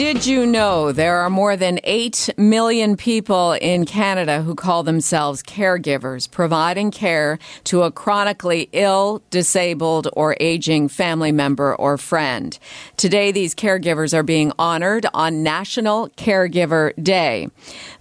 Did you know there are more than 8 million people in Canada who call themselves caregivers, providing care to a chronically ill, disabled, or aging family member or friend? Today, these caregivers are being honored on National Caregiver Day.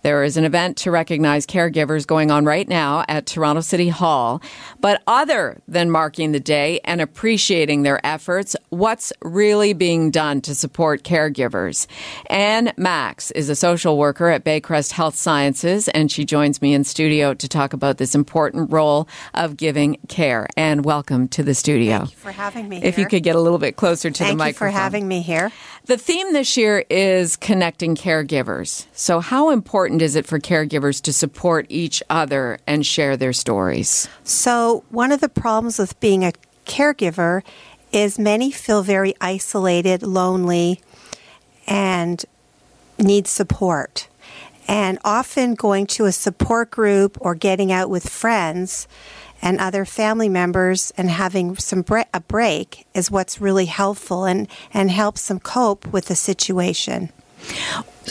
There is an event to recognize caregivers going on right now at Toronto City Hall. But other than marking the day and appreciating their efforts, what's really being done to support caregivers? Anne Max is a social worker at Baycrest Health Sciences, and she joins me in studio to talk about this important role of giving care. And welcome to the studio. Thank you for having me. If here. you could get a little bit closer to Thank the you microphone. for having me here. The theme this year is connecting caregivers. So, how important is it for caregivers to support each other and share their stories? So, one of the problems with being a caregiver is many feel very isolated, lonely, and need support. And often going to a support group or getting out with friends and other family members and having some bre- a break is what's really helpful and, and helps them cope with the situation.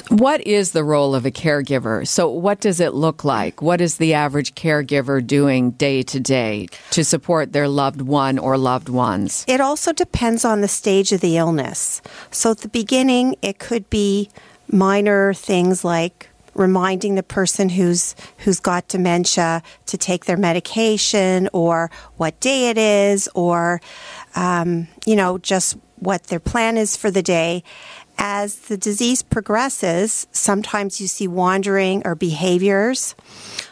What is the role of a caregiver? So, what does it look like? What is the average caregiver doing day to day to support their loved one or loved ones? It also depends on the stage of the illness. So at the beginning, it could be minor things like reminding the person who's who's got dementia to take their medication or what day it is or um, you know just what their plan is for the day as the disease progresses sometimes you see wandering or behaviors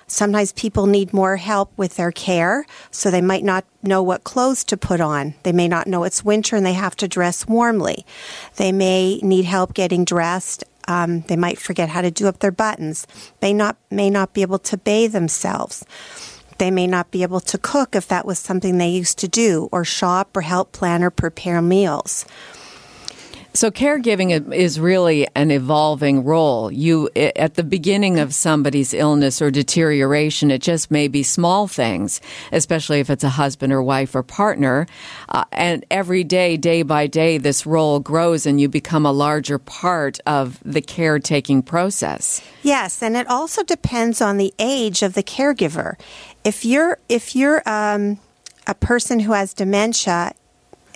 Sometimes people need more help with their care, so they might not know what clothes to put on. They may not know it's winter and they have to dress warmly. They may need help getting dressed. Um, they might forget how to do up their buttons. They not may not be able to bathe themselves. They may not be able to cook if that was something they used to do, or shop, or help plan or prepare meals. So, caregiving is really an evolving role. You, at the beginning of somebody's illness or deterioration, it just may be small things, especially if it's a husband or wife or partner. Uh, and every day, day by day, this role grows and you become a larger part of the caretaking process. Yes, and it also depends on the age of the caregiver. If you're if you're um, a person who has dementia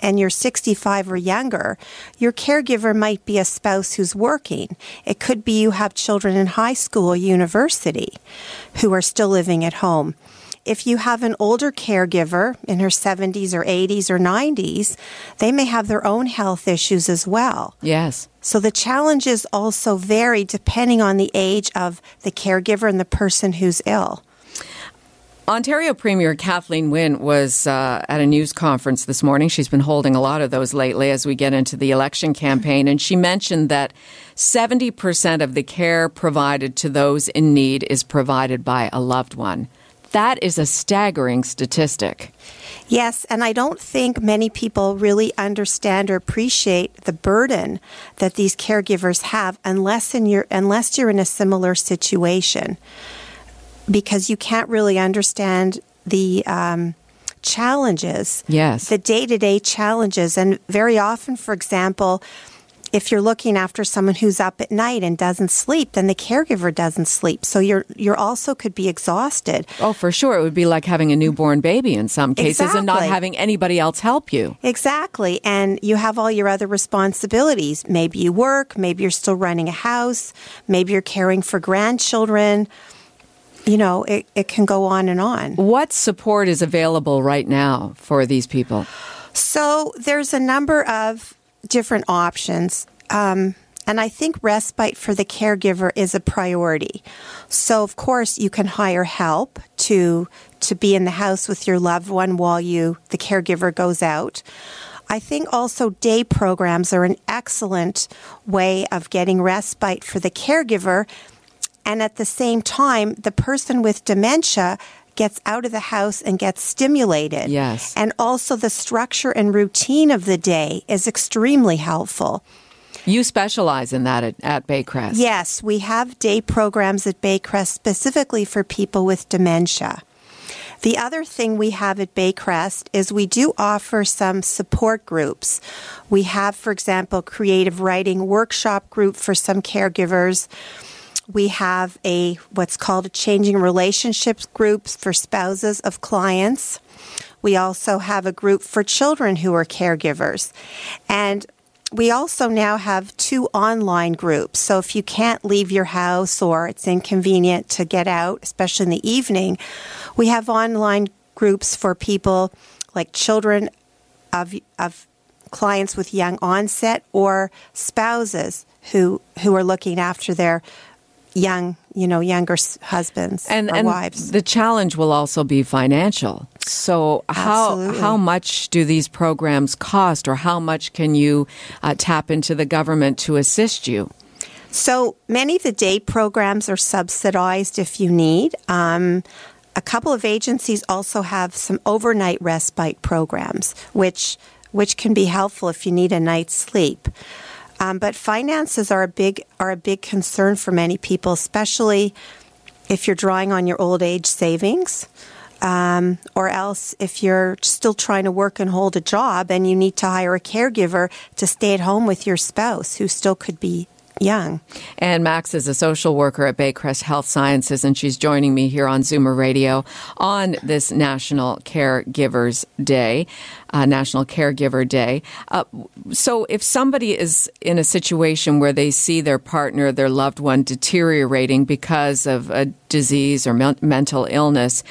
and you're 65 or younger, your caregiver might be a spouse who's working. It could be you have children in high school or university who are still living at home. If you have an older caregiver in her 70s or 80s or 90s, they may have their own health issues as well. Yes. So the challenges also vary depending on the age of the caregiver and the person who's ill. Ontario Premier Kathleen Wynne was uh, at a news conference this morning. She's been holding a lot of those lately as we get into the election campaign. And she mentioned that 70% of the care provided to those in need is provided by a loved one. That is a staggering statistic. Yes, and I don't think many people really understand or appreciate the burden that these caregivers have unless in your unless you're in a similar situation because you can't really understand the um, challenges. Yes. The day to day challenges. And very often, for example, if you're looking after someone who's up at night and doesn't sleep, then the caregiver doesn't sleep. So you're you're also could be exhausted. Oh, for sure. It would be like having a newborn baby in some cases and not having anybody else help you. Exactly. And you have all your other responsibilities. Maybe you work, maybe you're still running a house, maybe you're caring for grandchildren. You know, it, it can go on and on. What support is available right now for these people? So there's a number of different options. Um, and I think respite for the caregiver is a priority. So, of course, you can hire help to to be in the house with your loved one while you the caregiver goes out. I think also day programs are an excellent way of getting respite for the caregiver and at the same time the person with dementia gets out of the house and gets stimulated. Yes. And also the structure and routine of the day is extremely helpful. You specialize in that at, at Baycrest. Yes, we have day programs at Baycrest specifically for people with dementia. The other thing we have at Baycrest is we do offer some support groups. We have, for example, creative writing workshop group for some caregivers. We have a what's called a changing relationships groups for spouses of clients. We also have a group for children who are caregivers. And we also now have two online groups. So if you can't leave your house or it's inconvenient to get out, especially in the evening, we have online groups for people like children of, of clients with young onset or spouses who, who are looking after their young, you know, younger husbands and, and wives. The challenge will also be financial. So how Absolutely. how much do these programs cost, or how much can you uh, tap into the government to assist you? So many of the day programs are subsidized if you need. Um, a couple of agencies also have some overnight respite programs, which which can be helpful if you need a night's sleep. Um, but finances are a big are a big concern for many people, especially if you're drawing on your old age savings. Um, or else, if you're still trying to work and hold a job and you need to hire a caregiver to stay at home with your spouse who still could be young. Anne Max is a social worker at Baycrest Health Sciences, and she's joining me here on Zoomer Radio on this National Caregivers Day, uh, National Caregiver Day. Uh, so, if somebody is in a situation where they see their partner, their loved one deteriorating because of a disease or men- mental illness,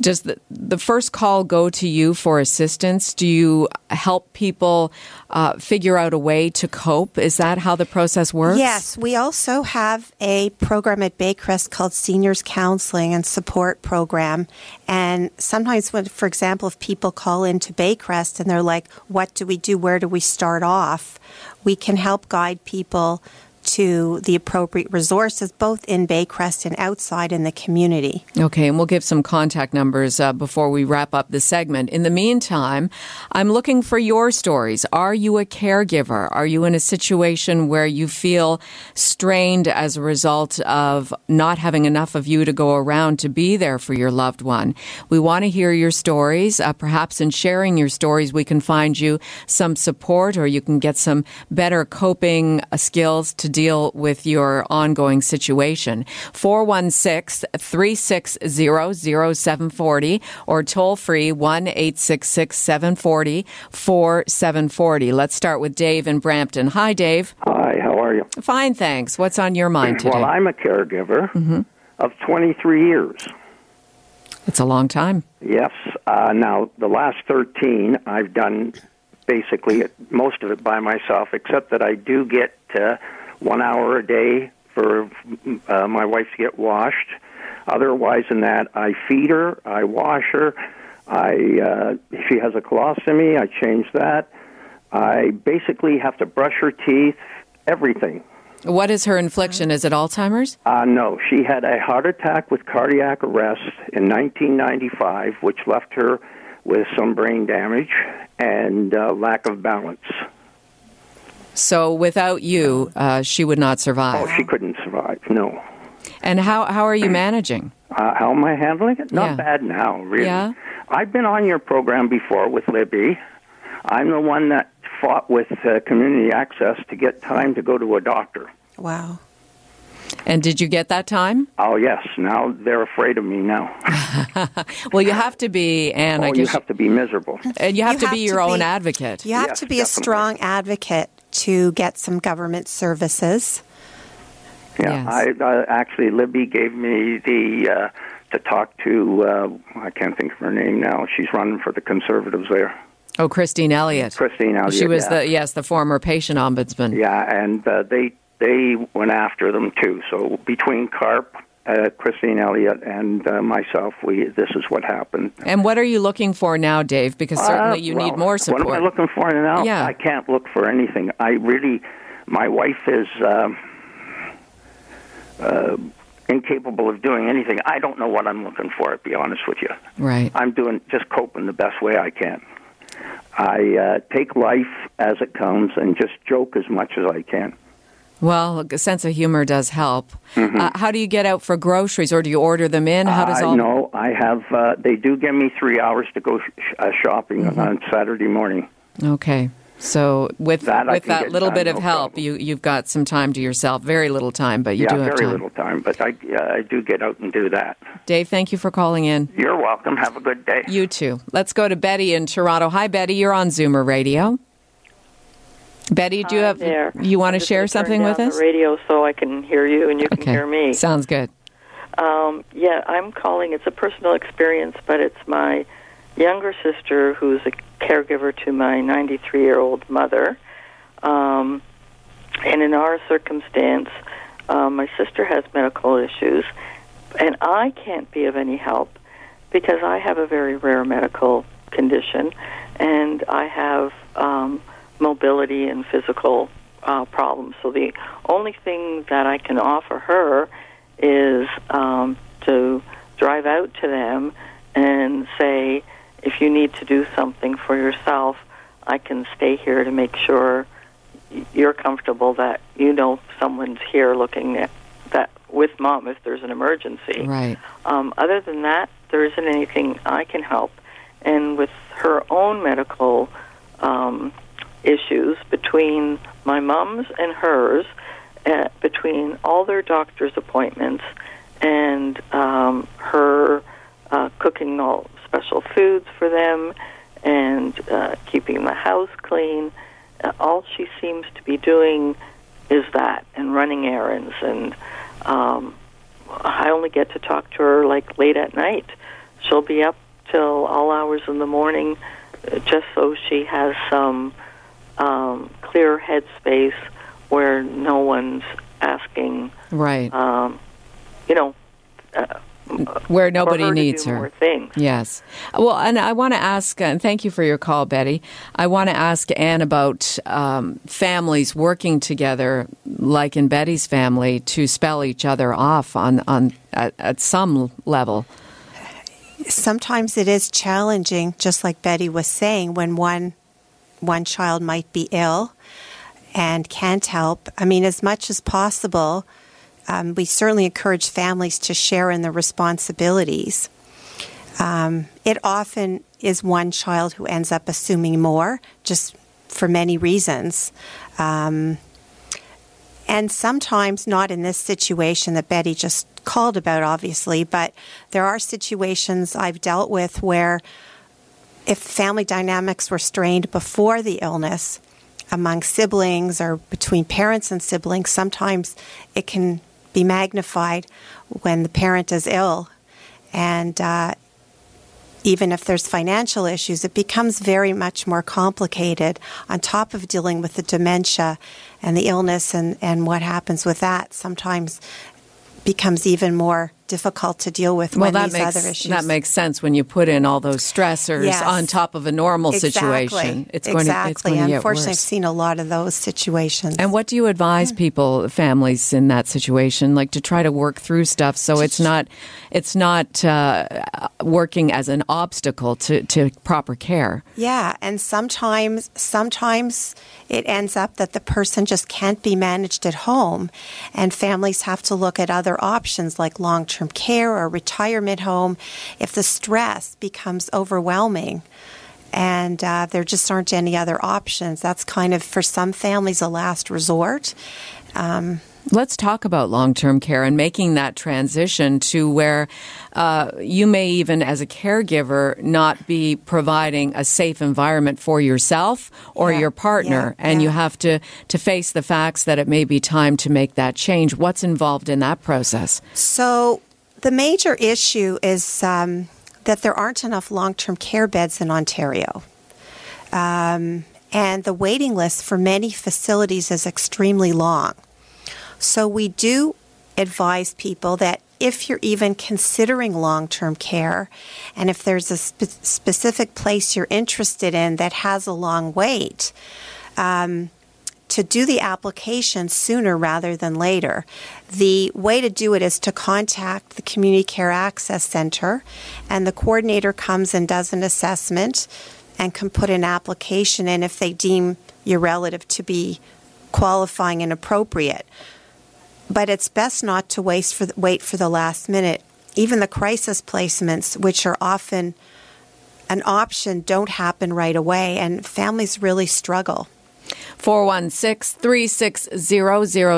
does the, the first call go to you for assistance? Do you help people uh, figure out a way to cope? Is that how the process works? Yes, we also have a program at Baycrest called Seniors Counseling and Support Program. And sometimes, when, for example, if people call into Baycrest and they're like, "What do we do? Where do we start off?" We can help guide people to the appropriate resources, both in Baycrest and outside in the community. Okay, and we'll give some contact numbers uh, before we wrap up the segment. In the meantime, I'm looking for your stories. Are you a caregiver? Are you in a situation where you feel strained as a result of not having enough of you to go around to be there for your loved one? We want to hear your stories. Uh, perhaps in sharing your stories, we can find you some support or you can get some better coping uh, skills to deal with your ongoing situation. 416 360 0740 or toll free 1 866 740 4740. Let's start with Dave in Brampton. Hi, Dave. Hi, how are you? Fine, thanks. What's on your mind today? Well, I'm a caregiver of 23 years. it's a long time. Yes. Uh, now, the last 13, I've done basically most of it by myself, except that I do get uh, one hour a day for uh, my wife to get washed. Otherwise, than that, I feed her, I wash her. I uh, she has a colostomy, I change that. I basically have to brush her teeth, everything. What is her infliction? Is it Alzheimer's? Uh, no, she had a heart attack with cardiac arrest in 1995, which left her with some brain damage and uh, lack of balance. So without you, uh, she would not survive. Oh, she couldn't survive. No. And how, how are you managing? Uh, how am I handling it? Not Yeah. bad now, really. Yeah? I've been on your program before with Libby. I'm the one that fought with uh, community access to get time to go to a doctor. Wow. And did you get that time? Oh yes, now they're afraid of me now. Well, you have to be, and oh, I you have to be miserable. and you have You to have be to your own be- advocate. You have Yes, to be a strong advocate to get some government services. Yeah, Yes. I uh, actually Libby gave me the uh, to talk to. Uh, I can't think of her name now. She's running for the Conservatives there, Oh, Christine Elliott. Christine Elliott. She was yeah. the yes, the former patient ombudsman. yeah, and uh, they they went after them too. So between CARP uh, Christine Elliott and uh, myself, we this is what happened. And what are you looking for now, Dave? Because certainly you Uh, well, need more support. What am I looking for now? Yeah. I can't look for anything. I really, my wife is um, uh, incapable of doing anything. I don't know what I'm looking for. To be honest with you, right. I'm doing just coping the best way I can. I uh, take life as it comes and just joke as much as I can. Well, a sense of humor does help. Uh, how do you get out for groceries, or do you order them in? How does all? no, I have. Uh, they do give me three hours to go sh- uh, shopping Mm-hmm. on Saturday morning. Okay. So with That with that little done, bit of no help, problem. you you've got some time to yourself. Very little time, but you yeah, do have very time. little time, but I uh, I do get out and do that. Dave, thank you for calling in. You're welcome. Have a good day. You too. Let's go to Betty in Toronto. Hi, Betty. You're on Zoomer Radio. Betty, do you have there. you want to share something with us? The radio, so I can hear you and you can hear me. Sounds good. Um, yeah, I'm calling. It's a personal experience, but it's my younger sister who's a caregiver to my 93 year old mother. Um, and in our circumstance, um, my sister has medical issues, and I can't be of any help because I have a very rare medical condition, and I have um, mobility and physical uh, problems. So the only thing that I can offer her is um, to drive out to them and say, if you need to do something for yourself, I can stay here to make sure you're comfortable that you know someone's here looking at that with mom if there's an emergency. Right. Um, other than that, there isn't anything I can help. And with her own medical um, issues between my mom's and hers, uh, between all their doctor's appointments and um, her uh, cooking all special foods for them and uh, keeping the house clean, uh, all she seems to be doing is that and running errands and um, I only get to talk to her like late at night. She'll be up till all hours in the morning, uh, just so she has some clear headspace where no one's asking, Right. um, you know, uh, Where nobody her needs her. Yes. Well, and I want to ask, and thank you for your call, Betty. I want to ask Anne about um, families working together, like in Betty's family, to spell each other off on, on at, at some level. sometimes it is challenging, just like Betty was saying, when one one child might be ill and can't help. I mean, as much as possible, um, we certainly encourage families to share in the responsibilities. Um, it often is one child who ends up assuming more, just for many reasons. Um, and sometimes not in this situation that Betty just called about, obviously, but there are situations I've dealt with where if family dynamics were strained before the illness among siblings or between parents and siblings, sometimes it can be magnified when the parent is ill. And uh, even if there's financial issues, it becomes very much more complicated on top of dealing with the dementia and the illness and, and what happens with that. Sometimes becomes even more difficult to deal with Well, when that these makes other issues. that makes sense when you put in all those stressors Yes. on top of a normal exactly. situation. It's going exactly. to it's going to Unfortunately, I've seen a lot of those situations. And what do you advise people, families in that situation, like to try to work through stuff so it's not it's not uh, working as an obstacle to, to proper care? Yeah, and sometimes sometimes it ends up that the person just can't be managed at home, and families have to look at other options like long-term care or retirement home if the stress becomes overwhelming. And uh, there just aren't any other options. That's kind of, for some families, a last resort. Um, Let's talk about long term care and making that transition to where uh, you may even, as a caregiver, not be providing a safe environment for yourself or Yeah, your partner, yeah, and you have to to face the facts that it may be time to make that change. What's involved in that process? So the major issue is um, that there aren't enough long-term care beds in Ontario. Um, and the waiting list for many facilities is extremely long. So we do advise people that if you're even considering long term care, and if there's a spe- specific place you're interested in that has a long wait, um, to do the application sooner rather than later. The way to do it is to contact the Community Care Access Center, and the coordinator comes and does an assessment and can put an application in if they deem your relative to be qualifying and appropriate. But it's best not to waste for the, wait for the last minute. Even the crisis placements, which are often an option, don't happen right away, and families really struggle. 416 360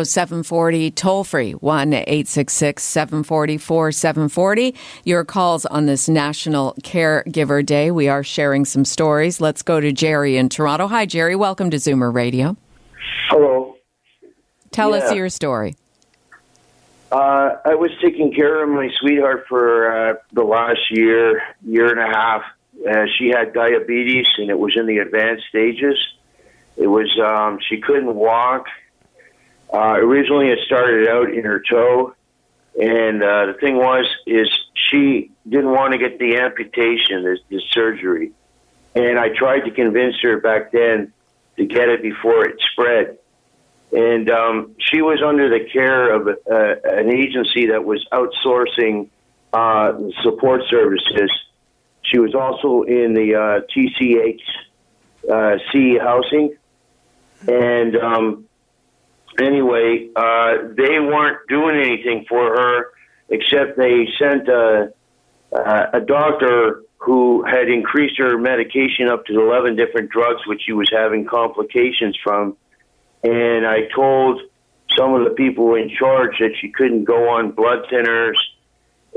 0740, toll free 1 866 740 Your calls on this National Caregiver Day. We are sharing some stories. Let's go to Jerry in Toronto. Hi, Jerry. Welcome to Zoomer Radio. Hello. Tell Yeah. us your story. Uh, I was taking care of my sweetheart for uh, the last year, year and a half. Uh, she had diabetes, and it was in the advanced stages. It was um, she couldn't walk. Uh, originally, it started out in her toe, and uh, the thing was is she didn't want to get the amputation, the, the surgery, and I tried to convince her back then to get it before it spread. And um, she was under the care of uh, an agency that was outsourcing uh, support services. She was also in the uh, TCHC housing. And um, anyway, uh, they weren't doing anything for her except they sent a, a doctor who had increased her medication up to 11 different drugs, which she was having complications from. And I told some of the people in charge that she couldn't go on blood thinners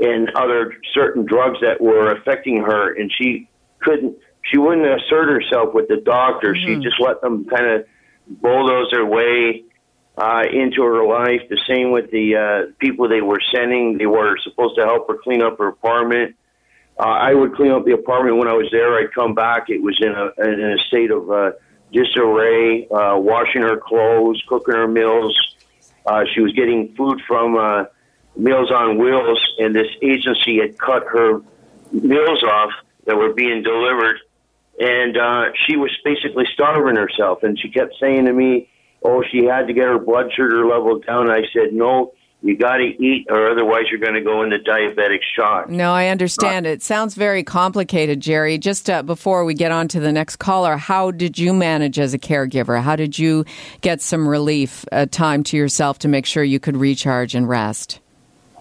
and other certain drugs that were affecting her, and she couldn't. She wouldn't assert herself with the doctor. She just let them kind of bulldoze their way uh, into her life. The same with the uh, people they were sending. They were supposed to help her clean up her apartment. Uh, I would clean up the apartment when I was there. I'd come back. It was in a in a state of uh, disarray. Uh, washing her clothes, cooking her meals. Uh, she was getting food from uh, Meals on Wheels, and this agency had cut her meals off that were being delivered, and uh, she was basically starving herself. And she kept saying to me, "Oh, she had to get her blood sugar level down." I said, "No." You got to eat, or otherwise you're going to go into diabetic shock. No, I understand. It sounds very complicated, Jerry. Just uh, before we get on to the next caller, how did you manage as a caregiver? How did you get some relief, uh, time to yourself to make sure you could recharge and rest?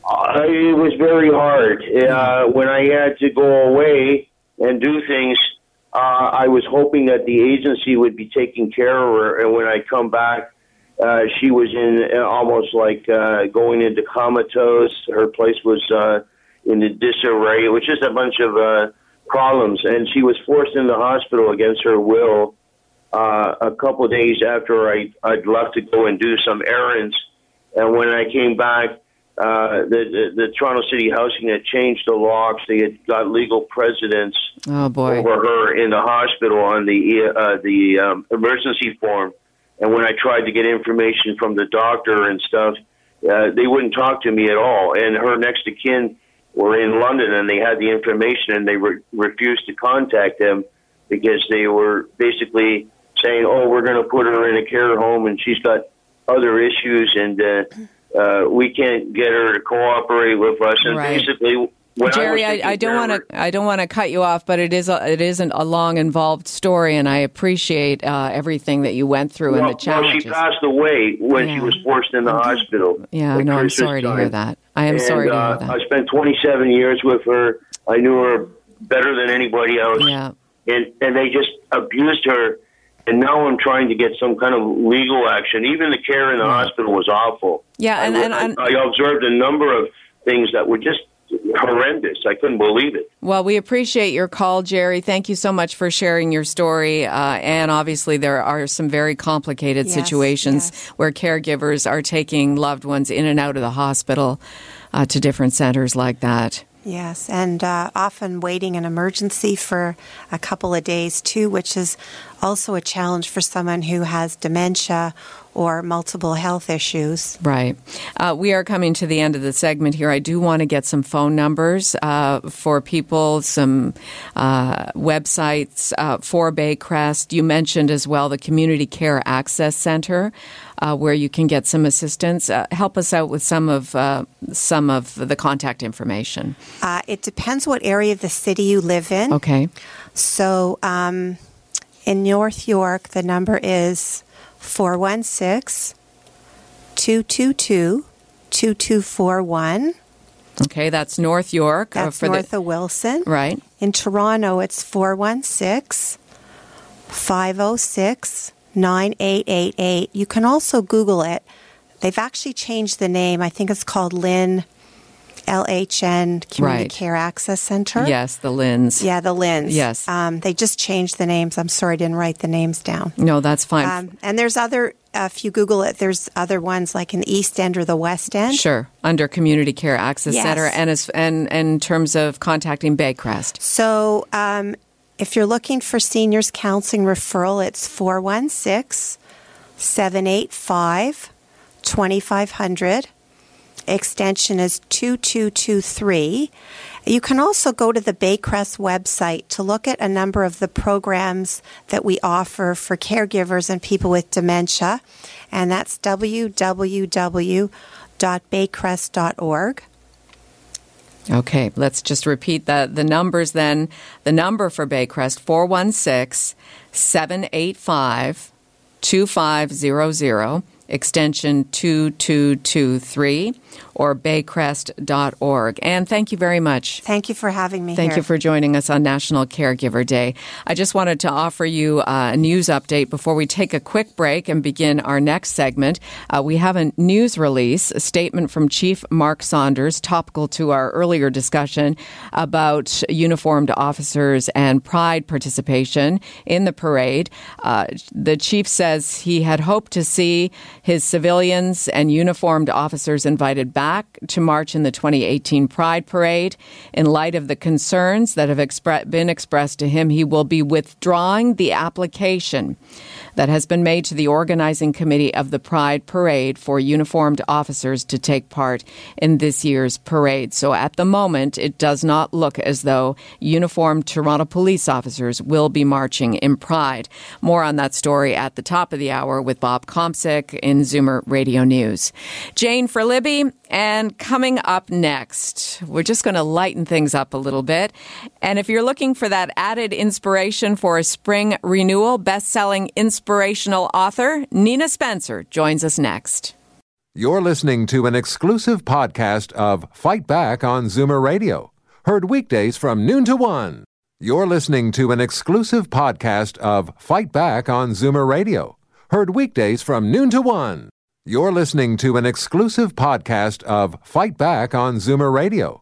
Uh, it was very hard. Uh, when I had to go away and do things, uh, I was hoping that the agency would be taking care of her. And when I come back, uh, she was in uh, almost like uh, going into comatose. Her place was uh, in disarray. Was just a bunch of uh, problems, and she was forced into hospital against her will. Uh, a couple of days after I I'd left to go and do some errands, and when I came back, uh, the, the the Toronto City Housing had changed the locks. They had got legal precedence Oh, boy. over her in the hospital on the uh, the um, emergency form. And when I tried to get information from the doctor and stuff, uh, they wouldn't talk to me at all. And her next of kin were in London, and they had the information, and they re- refused to contact them because they were basically saying, "Oh, we're going to put her in a care home, and she's got other issues, and uh, uh, we can't get her to cooperate with us." And Right. basically, when Jerry, I, I, don't want to. I don't want to cut you off, but it is. A, it isn't a long, involved story, and I appreciate uh, everything that you went through and the challenges. Well, she passed away when Yeah. she was forced in the hospital. yeah, no, I'm sorry to hear that. I am and, sorry to uh, hear I spent 27 years with her. I knew her better than anybody else. Yeah. And and they just abused her. And now I'm trying to get some kind of legal action. Even the care in the hospital was awful. Yeah, and- I, and- and- I, I observed a number of things that were just horrendous. I couldn't believe it. Well, we appreciate your call, Jerry. Thank you so much for sharing your story. Uh, and obviously, there are some very complicated Yes, situations yes. where caregivers are taking loved ones in and out of the hospital uh, to different centers like that. Yes, and uh, often waiting an emergency for a couple of days too, which is also a challenge for someone who has dementia or multiple health issues. Right. Uh, we are coming to the end of the segment here. I do want to get some phone numbers uh, for people, some uh, websites uh, for Baycrest. You mentioned as well the Community Care Access Center. Uh, where you can get some assistance. Uh, help us out with some of some of the contact information. it depends what area of the city you live in. Okay. So um, in North York, the number is 416 222 2241. Okay, that's North York. Uh, that's uh, north the, of Wilson. Right. In Toronto, it's 416 506 9888. You can also Google it. They've actually changed the name. I think it's called Lynn LHIN Community right. Care Access Center. Yes, the LHINs. Yeah, the LHINs. Yes. Um, they just changed the names. I'm sorry I didn't write the names down. No, that's fine. Um, and there's other, uh, if you Google it, there's other ones like in the East End or the West End. Sure, under Community Care Access yes. Center. And, as, and, and in terms of contacting Baycrest. So um, if you're looking for seniors counseling referral, it's 416 785 2500 extension is 2223. You can also go to the Baycrest website to look at a number of the programs that we offer for caregivers and people with dementia, and that's www.baycrest.org. Okay, let's just repeat the, the numbers then. The number for Baycrest 416 785 2500 extension 2223 or baycrest.org. And thank you very much. Thank you for having me Thank here. you for joining us on National Caregiver Day. I just wanted to offer you uh, a news update before we take a quick break and begin our next segment. Uh, we have a news release, a statement from Chief Mark Saunders, topical to our earlier discussion about uniformed officers and pride participation in the parade. Uh, the chief says he had hoped to see his civilians and uniformed officers invited back to march in the 2018 Pride Parade. In light of the concerns that have expre- been expressed to him, he will be withdrawing the application that has been made to the organizing committee of the Pride Parade for uniformed officers to take part in this year's parade. So at the moment, it does not look as though uniformed Toronto police officers will be marching in Pride. More on that story at the top of the hour with Bob Komsic in Zoomer Radio News. Jane for Libby, and coming up next, we're just going to lighten things up a little bit. And if you're looking for that added inspiration for a spring renewal, best selling inspirational author Nina Spencer joins us next. You're listening to an exclusive podcast of Fight Back on Zoomer Radio, heard weekdays from noon to one. You're listening to an exclusive podcast of Fight Back on Zoomer Radio, heard weekdays from noon to one. You're listening to an exclusive podcast of Fight Back on Zoomer Radio,